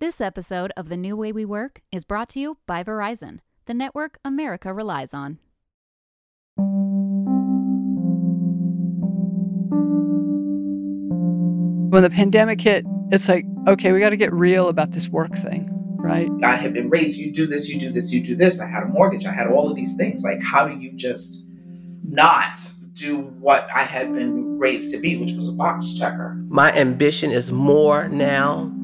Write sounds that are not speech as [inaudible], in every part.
This episode of The New Way We Work is brought to you by Verizon, the network America relies on. When the pandemic hit, it's like, okay, we got to get real about this work thing, right? I had been raised, you do this, you do this, you do this. I had a mortgage, I had all of these things. Like, how do you just not do what I had been raised to be, which was a box checker? My ambition is more now,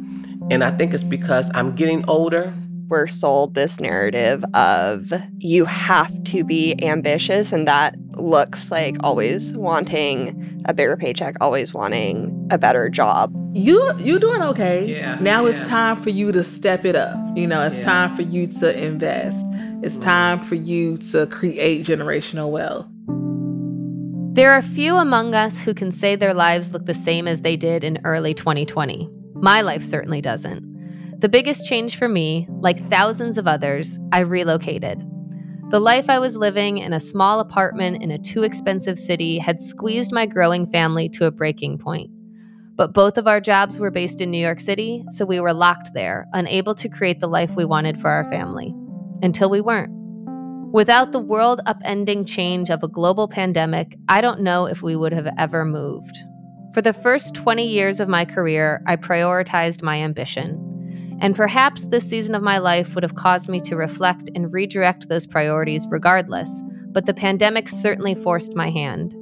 and I think it's because I'm getting older. We're sold this narrative of you have to be ambitious and that looks like always wanting a bigger paycheck always wanting a better job. You you doing okay. Yeah now yeah. it's time for you to step it up. You know it's Yeah. time for you to invest. It's time for you to create generational wealth. There are few among us who can say their lives look the same as they did in early 2020. My life certainly doesn't. The biggest change for me, like thousands of others, I relocated. The life I was living in a small apartment in a too expensive city had squeezed my growing family to a breaking point. But both of our jobs were based in New York City, so we were locked there, unable to create the life we wanted for our family. Until we weren't. Without the world upending change of a global pandemic, I don't know if we would have ever moved. For the first 20 years of my career, I prioritized my ambition. And perhaps this season of my life would have caused me to reflect and redirect those priorities regardless, but the pandemic certainly forced my hand.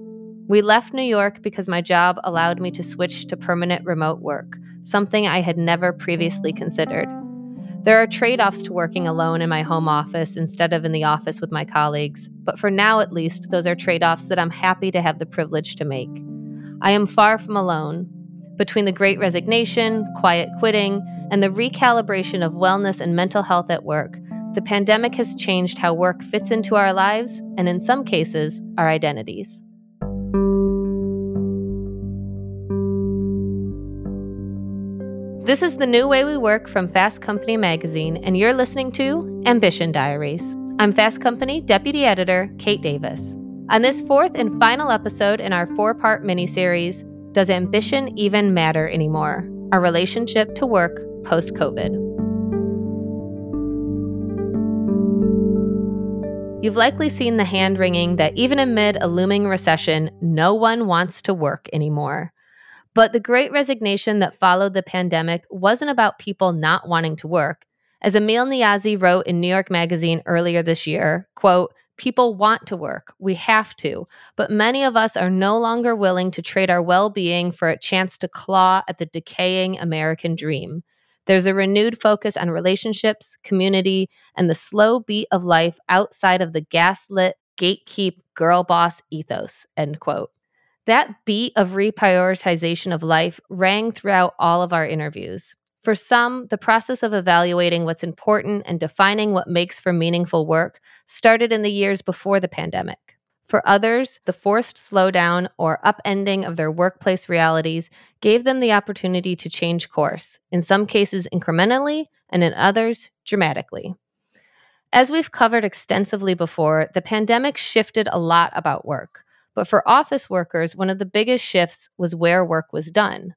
We left New York because my job allowed me to switch to permanent remote work, something I had never previously considered. There are trade offs to working alone in my home office instead of in the office with my colleagues, but for now at least, those are trade offs that I'm happy to have the privilege to make. I am far from alone. Between the great resignation, quiet quitting, and the recalibration of wellness and mental health at work, the pandemic has changed how work fits into our lives and, in some cases, our identities. This is the new way we work from Fast Company magazine, and you're listening to Ambition Diaries. I'm Fast Company Deputy Editor Kate Davis. On this fourth and final episode in our four part miniseries, Does Ambition Even Matter Anymore? Our relationship to work post COVID. You've likely seen the hand wringing that even amid a looming recession, no one wants to work anymore. But the great resignation that followed the pandemic wasn't about people not wanting to work. As Amil Niazi wrote in New York Magazine earlier this year, quote, People want to work. We have to. But many of us are no longer willing to trade our well being for a chance to claw at the decaying American dream. There's a renewed focus on relationships, community, and the slow beat of life outside of the gaslit, gatekeep, girl boss ethos, end quote. That beat of reprioritization of life rang throughout all of our interviews. For some, the process of evaluating what's important and defining what makes for meaningful work started in the years before the pandemic. For others, the forced slowdown or upending of their workplace realities gave them the opportunity to change course, in some cases incrementally, and in others, dramatically. As we've covered extensively before, the pandemic shifted a lot about work. But for office workers, one of the biggest shifts was where work was done.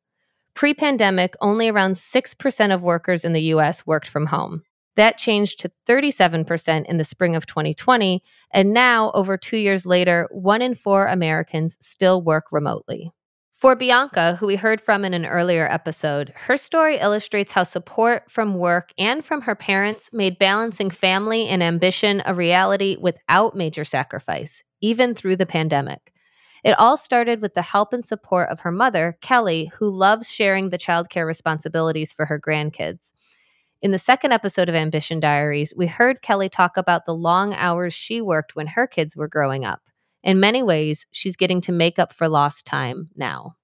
Pre pandemic, only around 6% of workers in the US worked from home. That changed to 37% in the spring of 2020. And now, over two years later, one in four Americans still work remotely. For Bianca, who we heard from in an earlier episode, her story illustrates how support from work and from her parents made balancing family and ambition a reality without major sacrifice, even through the pandemic. It all started with the help and support of her mother, Kelly, who loves sharing the childcare responsibilities for her grandkids. In the second episode of Ambition Diaries, we heard Kelly talk about the long hours she worked when her kids were growing up. In many ways, she's getting to make up for lost time now.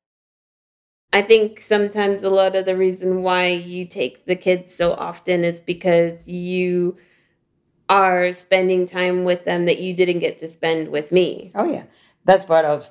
I think sometimes a lot of the reason why you take the kids so often is because you are spending time with them that you didn't get to spend with me. Oh yeah, that's part of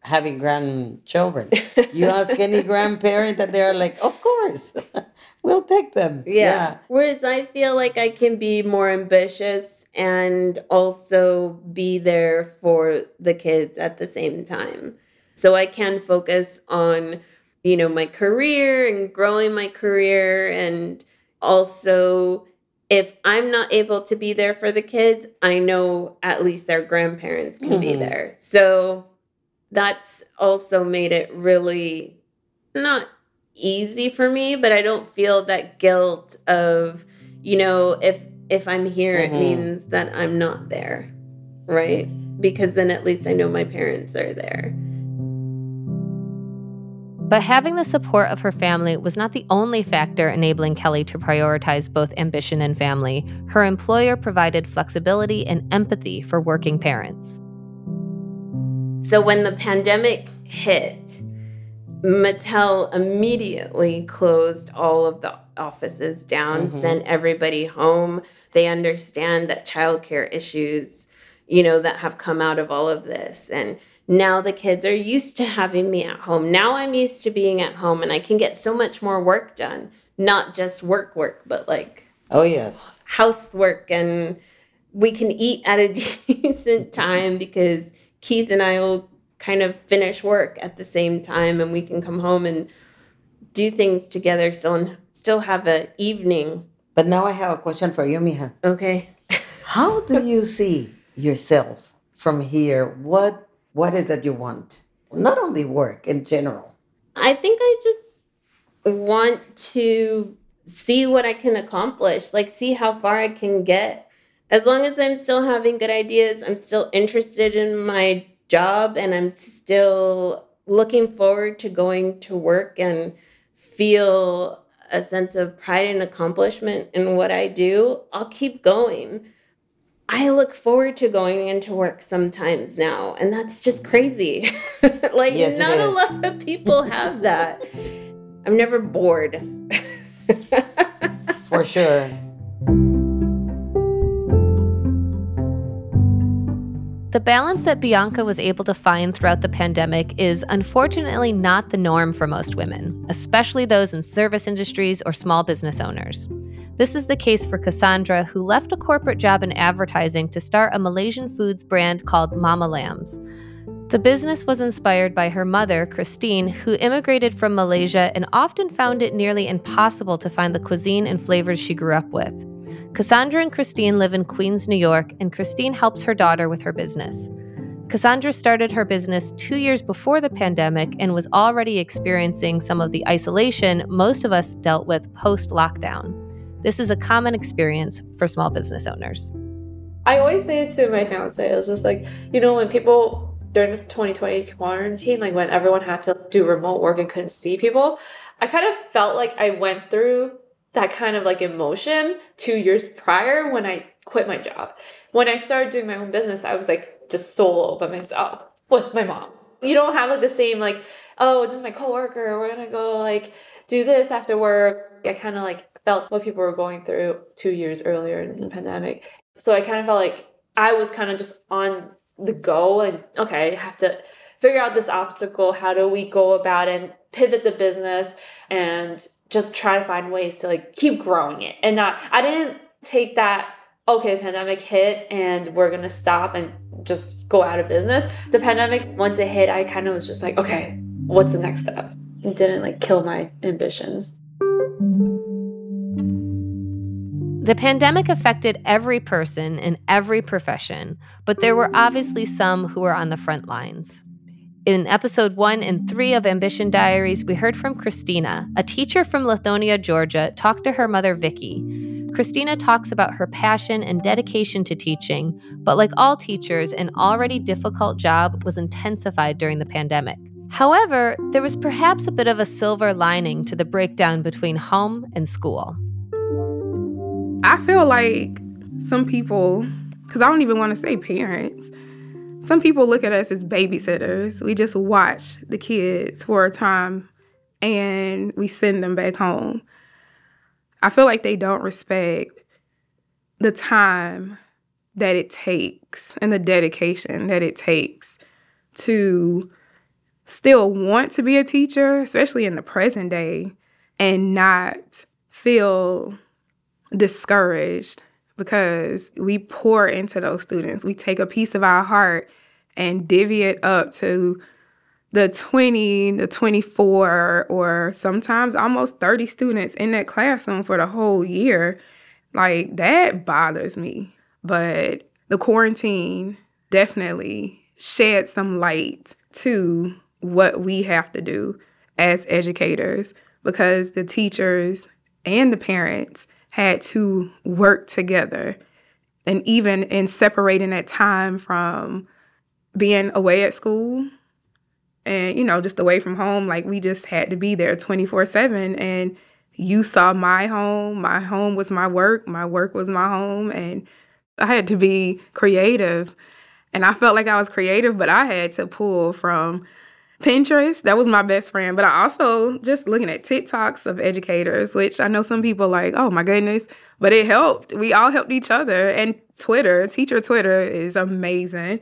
having grandchildren. [laughs] You ask any grandparent, and they're like, "Of course, [laughs] we'll take them." Yeah. Whereas I feel like I can be more ambitious and also be there for the kids at the same time. So I can focus on, you know, my career and growing my career and also if I'm not able to be there for the kids, I know at least their grandparents can be Mhm. there. So that's also made it really not easy for me, but I don't feel that guilt of, you know, if if I'm here it Mhm. means that I'm not there. Right? Because then at least I know my parents are there. But having the support of her family was not the only factor enabling Kelly to prioritize both ambition and family. Her employer provided flexibility and empathy for working parents. So when the pandemic hit, Mattel immediately closed all of the offices down, Mhm. sent everybody home. They understand that childcare issues, you know, that have come out of all of this. And now the kids are used to having me at home. Now I'm used to being at home and I can get so much more work done. Not just work work, but like Oh, yes. housework and we can eat at a [laughs] decent time because Keith and I will kind of finish work at the same time and we can come home and do things together still and still have a evening. But now I have a question for you, Mija. Okay. [laughs] How do you see yourself from here? What What is it you want? Not only work in general. I think I just want to see what I can accomplish, like see how far I can get. As long as I'm still having good ideas, I'm still interested in my job and I'm still looking forward to going to work and feel a sense of pride and accomplishment in what I do, I'll keep going. I look forward to going into work sometimes now, and that's just crazy. [laughs] like, Yes, not a lot of people have that. I'm never bored. [laughs] For sure. The balance that Bianca was able to find throughout the pandemic is unfortunately not the norm for most women, especially those in service industries or small business owners. This is the case for Cassandra, who left a corporate job in advertising to start a Malaysian foods brand called Mama Lam's. The business was inspired by her mother, Christine, who immigrated from Malaysia and often found it nearly impossible to find the cuisine and flavors she grew up with. Cassandra and Christine live in Queens, New York, and Christine helps her daughter with her business. Cassandra started her business two years before the pandemic and was already experiencing some of the isolation most of us dealt with post lockdown. This is a common experience for small business owners. I always say it to my fiance. I was just like, you know, when people during the 2020 quarantine, like when everyone had to do remote work and couldn't see people, I kind of felt like I went through that kind of like emotion two years prior when I quit my job. When I started doing my own business, I was like just solo by myself with my mom. You don't have like the same like, oh, this is my coworker. We're gonna go like do this after work. I kind of like felt what people were going through two years earlier in the pandemic. So I kind of felt like I was kind of just on the go and okay, I have to figure out this obstacle. How do we go about it? And pivot the business and just try to find ways to like keep growing it and not i didn't take that okay the pandemic hit and we're gonna stop and just go out of business the pandemic once it hit i kind of was just like okay what's the next step it didn't like kill my ambitions The pandemic affected every person in every profession, but there were obviously some who were on the front lines. In episode one and three of Ambition Diaries, we heard from Christina, a teacher from Lithonia, Georgia, talk to her mother, Vicky. Christina talks about her passion and dedication to teaching, but like all teachers, an already difficult job was intensified during the pandemic. However, there was perhaps a bit of a silver lining to the breakdown between home and school. I feel like some people, because I don't even want to say parents, some people look at us as babysitters. We just watch the kids for a time and we send them back home. I feel like they don't respect the time that it takes and the dedication that it takes to still want to be a teacher, especially in the present day, and not feel discouraged because we pour into those students. We take a piece of our heart and divvy it up to, the 20, the 24, or sometimes almost 30 students in that classroom for the whole year, like that bothers me. But the quarantine definitely shed some light to what we have to do as educators because the teachers and the parents had to work together. And even in separating that time from being away at school and, you know, just away from home, like we just had to be there 24 7. And you saw my home. My home was my work. My work was my home. And I had to be creative. And I felt like I was creative, but I had to pull from Pinterest, that was my best friend. But I also just looking at TikToks of educators, which I know some people like, oh my goodness, but it helped. We all helped each other. And Twitter, teacher Twitter is amazing.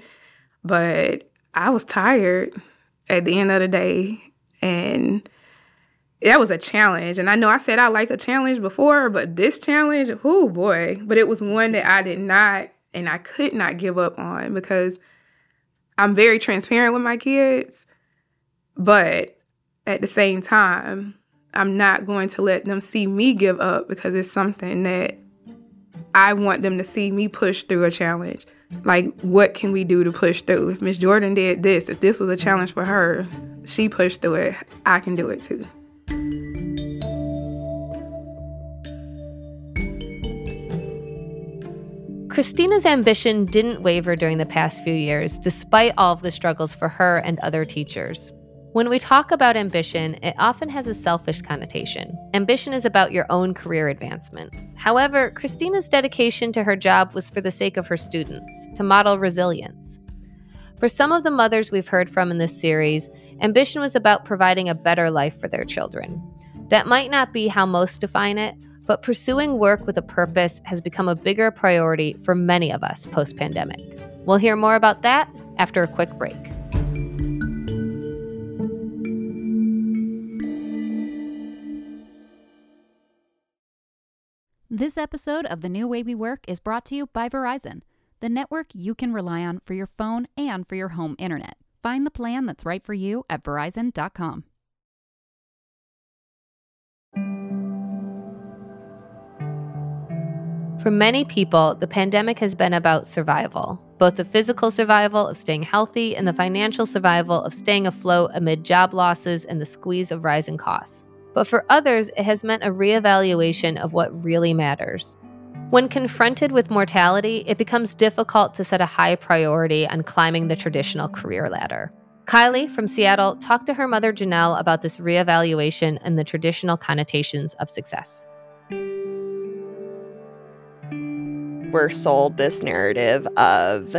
But I was tired at the end of the day. And that was a challenge. And I know I said I like a challenge before, but this challenge, oh boy. But it was one that I did not and I could not give up on because I'm very transparent with my kids but at the same time, I'm not going to let them see me give up because it's something that I want them to see me push through a challenge. Like, what can we do to push through? If Miss Jordan did this, if this was a challenge for her, she pushed through it, I can do it too. Christina's ambition didn't waver during the past few years, despite all of the struggles for her and other teachers. When we talk about ambition, it often has a selfish connotation. Ambition is about your own career advancement. However, Christina's dedication to her job was for the sake of her students, to model resilience. For some of the mothers we've heard from in this series, ambition was about providing a better life for their children. That might not be how most define it, but pursuing work with a purpose has become a bigger priority for many of us post pandemic. We'll hear more about that after a quick break. This episode of The New Way We Work is brought to you by Verizon, the network you can rely on for your phone and for your home internet. Find the plan that's right for you at verizon.com. For many people, the pandemic has been about survival, both the physical survival of staying healthy and the financial survival of staying afloat amid job losses and the squeeze of rising costs. But for others, it has meant a reevaluation of what really matters. When confronted with mortality, it becomes difficult to set a high priority on climbing the traditional career ladder. Kylie from Seattle talked to her mother Janelle about this reevaluation and the traditional connotations of success. We're sold this narrative of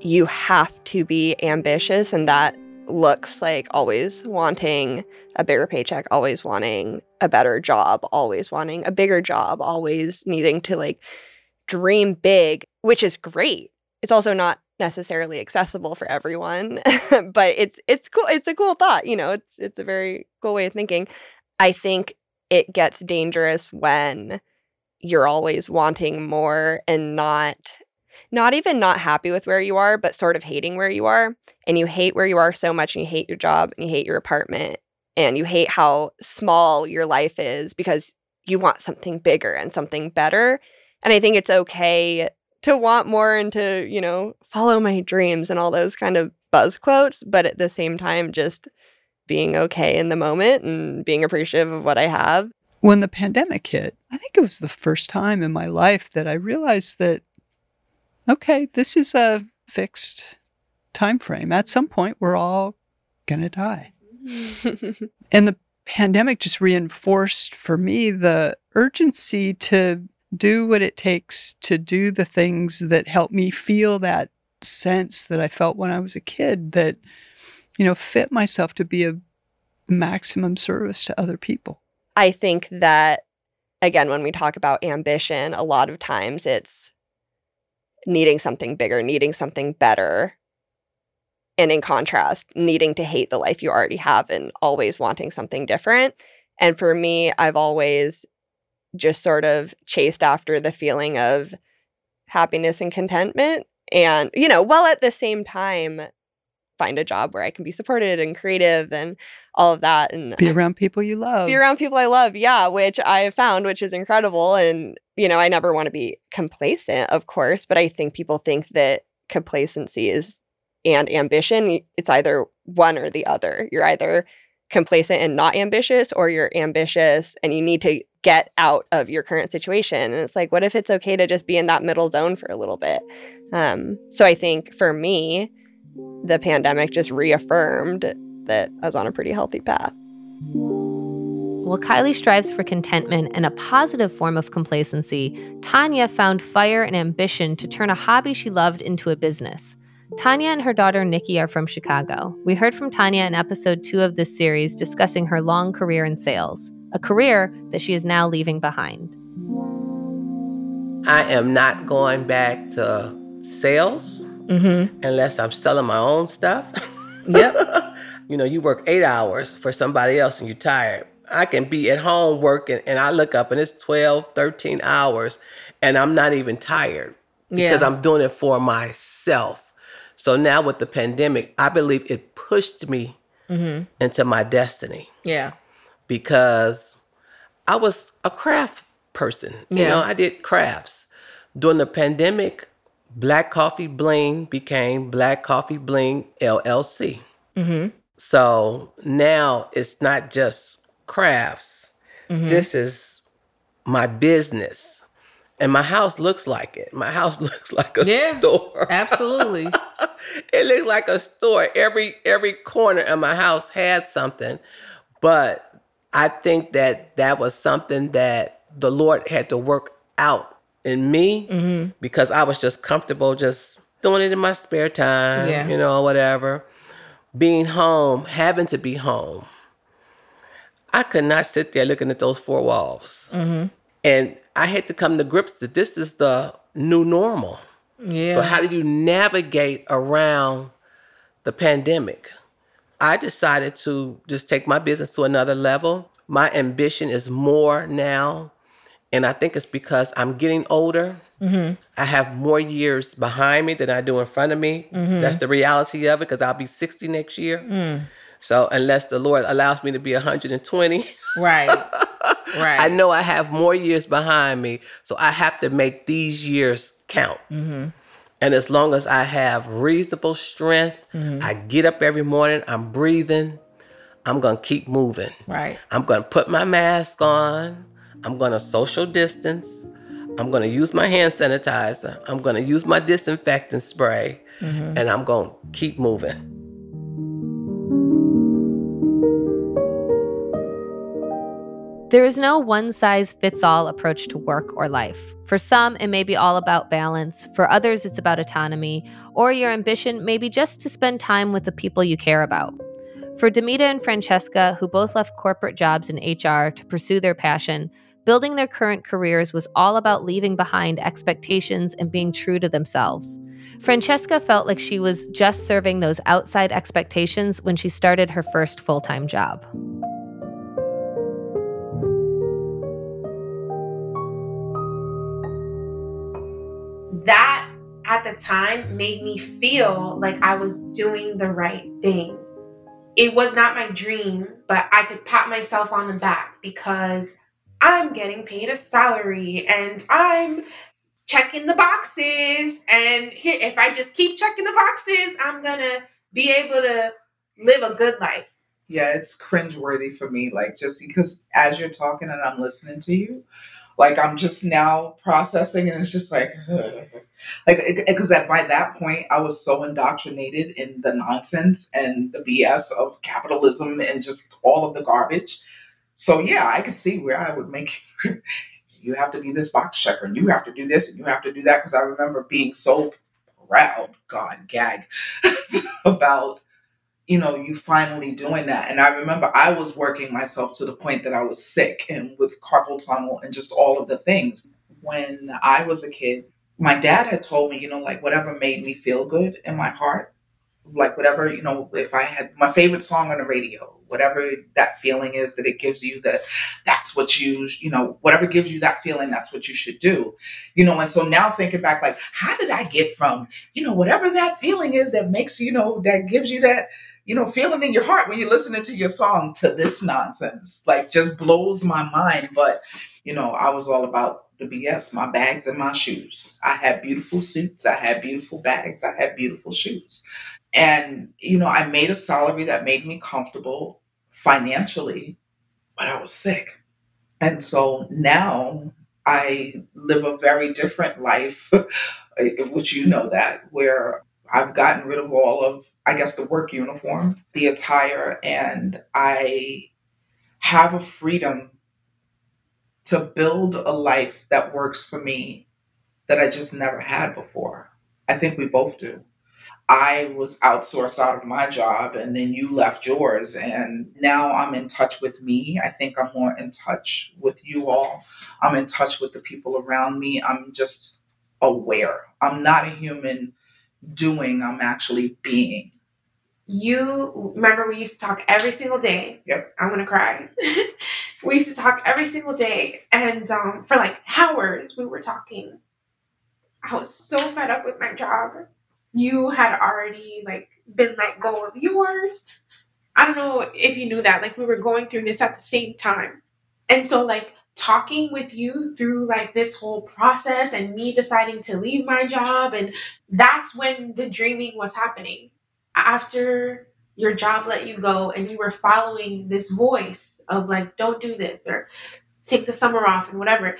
you have to be ambitious, and that looks like always wanting a bigger paycheck, always wanting a better job, always wanting a bigger job, always needing to like dream big, which is great. It's also not necessarily accessible for everyone, [laughs] but it's it's cool. It's a cool thought, you know. It's it's a very cool way of thinking. I think it gets dangerous when you're always wanting more and not not even not happy with where you are, but sort of hating where you are. And you hate where you are so much and you hate your job and you hate your apartment and you hate how small your life is because you want something bigger and something better. And I think it's okay to want more and to, you know, follow my dreams and all those kind of buzz quotes, but at the same time, just being okay in the moment and being appreciative of what I have. When the pandemic hit, I think it was the first time in my life that I realized that okay, this is a fixed time frame. At some point, we're all going to die. [laughs] and the pandemic just reinforced for me the urgency to do what it takes to do the things that help me feel that sense that I felt when I was a kid that, you know, fit myself to be a maximum service to other people. I think that, again, when we talk about ambition, a lot of times it's needing something bigger, needing something better. And in contrast, needing to hate the life you already have and always wanting something different. And for me, I've always just sort of chased after the feeling of happiness and contentment. And, you know, while at the same time find a job where I can be supported and creative and all of that. And Be around people you love. be around people I love, yeah, which I have found, which is incredible. And, you know, I never want to be complacent, of course, but I think people think that complacency is and ambition, it's either one or the other. You're either complacent and not ambitious, or you're ambitious and you need to get out of your current situation. And it's like, what if it's okay to just be in that middle zone for a little bit? Um, so I think for me, the pandemic just reaffirmed that I was on a pretty healthy path. While Kylie strives for contentment and a positive form of complacency, Tanya found fire and ambition to turn a hobby she loved into a business. Tanya and her daughter Nikki are from Chicago. We heard from Tanya in episode two of this series discussing her long career in sales, a career that she is now leaving behind. I am not going back to sales Mm-hmm. unless I'm selling my own stuff. [laughs] Yep. you know, you work eight hours for somebody else and you're tired. I can be at home working and I look up and it's 12, 13 hours and I'm not even tired because Yeah. I'm doing it for myself. So now with the pandemic, I believe it pushed me Mm-hmm. into my destiny Yeah. because I was a craft person. You Yeah. know, I did crafts. During the pandemic, Black Coffee Bling became Black Coffee Bling LLC. Mm-hmm. So now it's not just crafts. Mhm. This is my business. And my house looks like it. My house [laughs] looks like a Yeah. store. Absolutely. [laughs] it looks like a store. Every every corner of my house had something. But I think that that was something that the Lord had to work out in me Mm-hmm. because I was just comfortable just doing it in my spare time, Yeah. you know, whatever. Being home, having to be home. I could not sit there looking at those four walls. Mm-hmm. And I had to come to grips that this is the new normal. Yeah. So how do you navigate around the pandemic? I decided to just take my business to another level. My ambition is more now, and I think it's because I'm getting older. Mm-hmm. I have more years behind me than I do in front of me. Mhm. That's the reality of it because I'll be 60 next year. Mm. So unless the Lord allows me to be 120, Right. [laughs] Right. I know I have more years behind me. So I have to make these years count. Mm-hmm. And as long as I have reasonable strength, Mhm. I get up every morning, I'm breathing, I'm going to keep moving. Right. I'm going to put my mask on, I'm going to social distance, I'm going to use my hand sanitizer, I'm going to use my disinfectant spray, Mhm. and I'm going to keep moving. There is no one size fits all approach to work or life. For some, it may be all about balance. For others, it's about autonomy. Or your ambition may be just to spend time with the people you care about. For Demita and Francesca, who both left corporate jobs in HR to pursue their passion, building their current careers was all about leaving behind expectations and being true to themselves. Francesca felt like she was just serving those outside expectations when she started her first full time job. that at the time made me feel like I was doing the right thing. It was not my dream, but I could pat myself on the back because I'm getting paid a salary and I'm checking the boxes. And here, if I just keep checking the boxes, I'm gonna be able to live a good life. Yeah, it's cringeworthy for me. Like just because as you're talking and I'm listening to you, like I'm just now processing, and it's just like, [laughs] like because by that point I was so indoctrinated in the nonsense and the BS of capitalism and just all of the garbage. So yeah, I could see where I would make. [laughs] you have to be this box checker, and you have to do this, and you have to do that. Because I remember being so proud, God, gag, [laughs] about you know, you finally doing that. And I remember I was working myself to the point that I was sick and with carpal tunnel and just all of the things. When I was a kid, my dad had told me, you know, like whatever made me feel good in my heart, like whatever, you know, if I had my favorite song on the radio, whatever that feeling is that it gives you that that's what you you know whatever gives you that feeling that's what you should do. You know and so now thinking back like how did i get from you know whatever that feeling is that makes you know that gives you that you know feeling in your heart when you're listening to your song to this nonsense like just blows my mind. But you know i was all about the bs my bags and my shoes. I had beautiful suits i had beautiful bags i had beautiful shoes. And, you know, I made a salary that made me comfortable financially, but I was sick. And so now I live a very different life, [laughs] eh, which you know that, where I've gotten rid of all of, I guess, the work uniform, the attire, and I have a freedom to build a life that works for me that I just never had before. I think we both do. I was outsourced out of my job and then you left yours. And now I'm in touch with me. I think I'm more in touch with you all. I'm in touch with the people around me. I'm just aware. I'm not a human doing, I'm actually being. You remember we used to talk every single day. Yep. I'm gonna cry. [laughs] we used to talk every single day, and um, for like hours we were talking. I was so fed up with my job you had already like been let go of yours. I don't know if you knew that. Like we were going through this at the same time. And so like talking with you through like this whole process and me deciding to leave my job and that's when the dreaming was happening. After your job let you go and you were following this voice of like don't do this or take the summer off and whatever.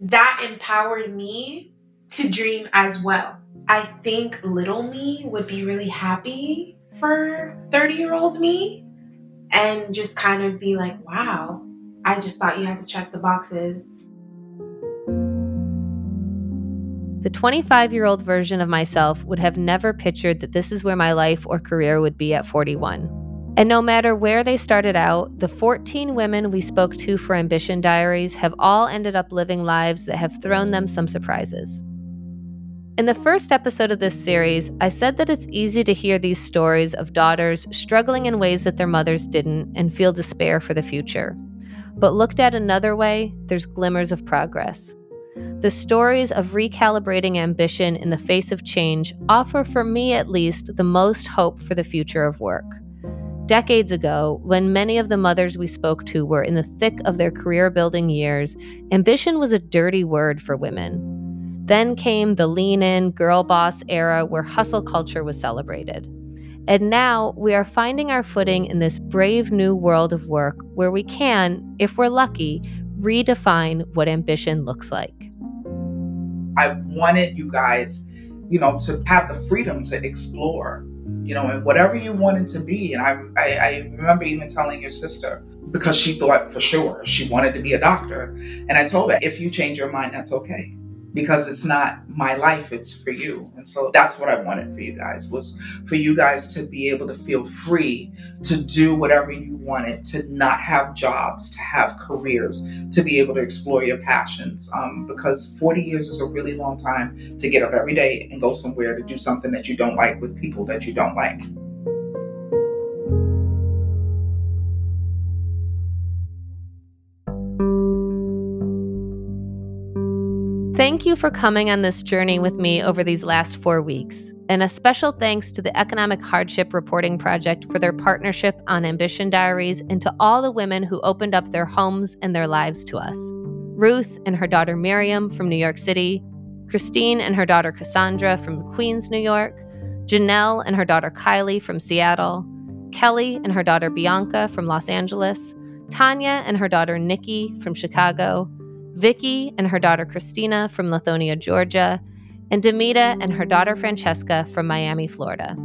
That empowered me to dream as well I think little me would be really happy for 30 year old me and just kind of be like, wow, I just thought you had to check the boxes. The 25 year old version of myself would have never pictured that this is where my life or career would be at 41. And no matter where they started out, the 14 women we spoke to for Ambition Diaries have all ended up living lives that have thrown them some surprises. In the first episode of this series, I said that it's easy to hear these stories of daughters struggling in ways that their mothers didn't and feel despair for the future. But looked at another way, there's glimmers of progress. The stories of recalibrating ambition in the face of change offer, for me at least, the most hope for the future of work. Decades ago, when many of the mothers we spoke to were in the thick of their career building years, ambition was a dirty word for women. Then came the lean in, girl boss era where hustle culture was celebrated. And now we are finding our footing in this brave new world of work where we can, if we're lucky, redefine what ambition looks like. I wanted you guys, you know, to have the freedom to explore, you know, and whatever you wanted to be. And I, I, I remember even telling your sister, because she thought for sure she wanted to be a doctor. And I told her, if you change your mind, that's okay because it's not my life it's for you. And so that's what i wanted for you guys was for you guys to be able to feel free to do whatever you wanted to not have jobs to have careers to be able to explore your passions. Um, because 40 years is a really long time to get up every day and go somewhere to do something that you don't like with people that you don't like Thank you for coming on this journey with me over these last four weeks. And a special thanks to the Economic Hardship Reporting Project for their partnership on Ambition Diaries and to all the women who opened up their homes and their lives to us. Ruth and her daughter Miriam from New York City, Christine and her daughter Cassandra from Queens, New York, Janelle and her daughter Kylie from Seattle, Kelly and her daughter Bianca from Los Angeles, Tanya and her daughter Nikki from Chicago, Vicky and her daughter Christina from Lithonia, Georgia, and Demita and her daughter Francesca from Miami, Florida.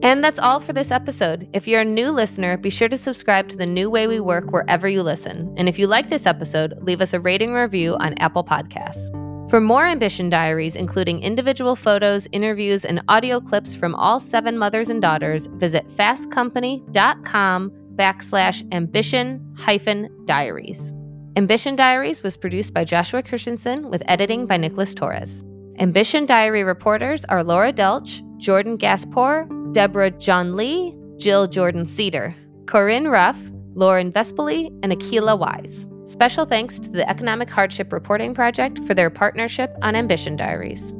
And that's all for this episode. If you're a new listener, be sure to subscribe to the new way we work wherever you listen. And if you like this episode, leave us a rating review on Apple Podcasts. For more Ambition Diaries, including individual photos, interviews, and audio clips from all seven mothers and daughters, visit fastcompany.com backslash ambition hyphen diaries. Ambition Diaries was produced by Joshua Christensen with editing by Nicholas Torres. Ambition Diary reporters are Laura Delch, Jordan Gaspor, Deborah John Lee, Jill Jordan Sieder, Corinne Ruff, Lauren Vespoli, and Akila Wise. Special thanks to the Economic Hardship Reporting Project for their partnership on Ambition Diaries.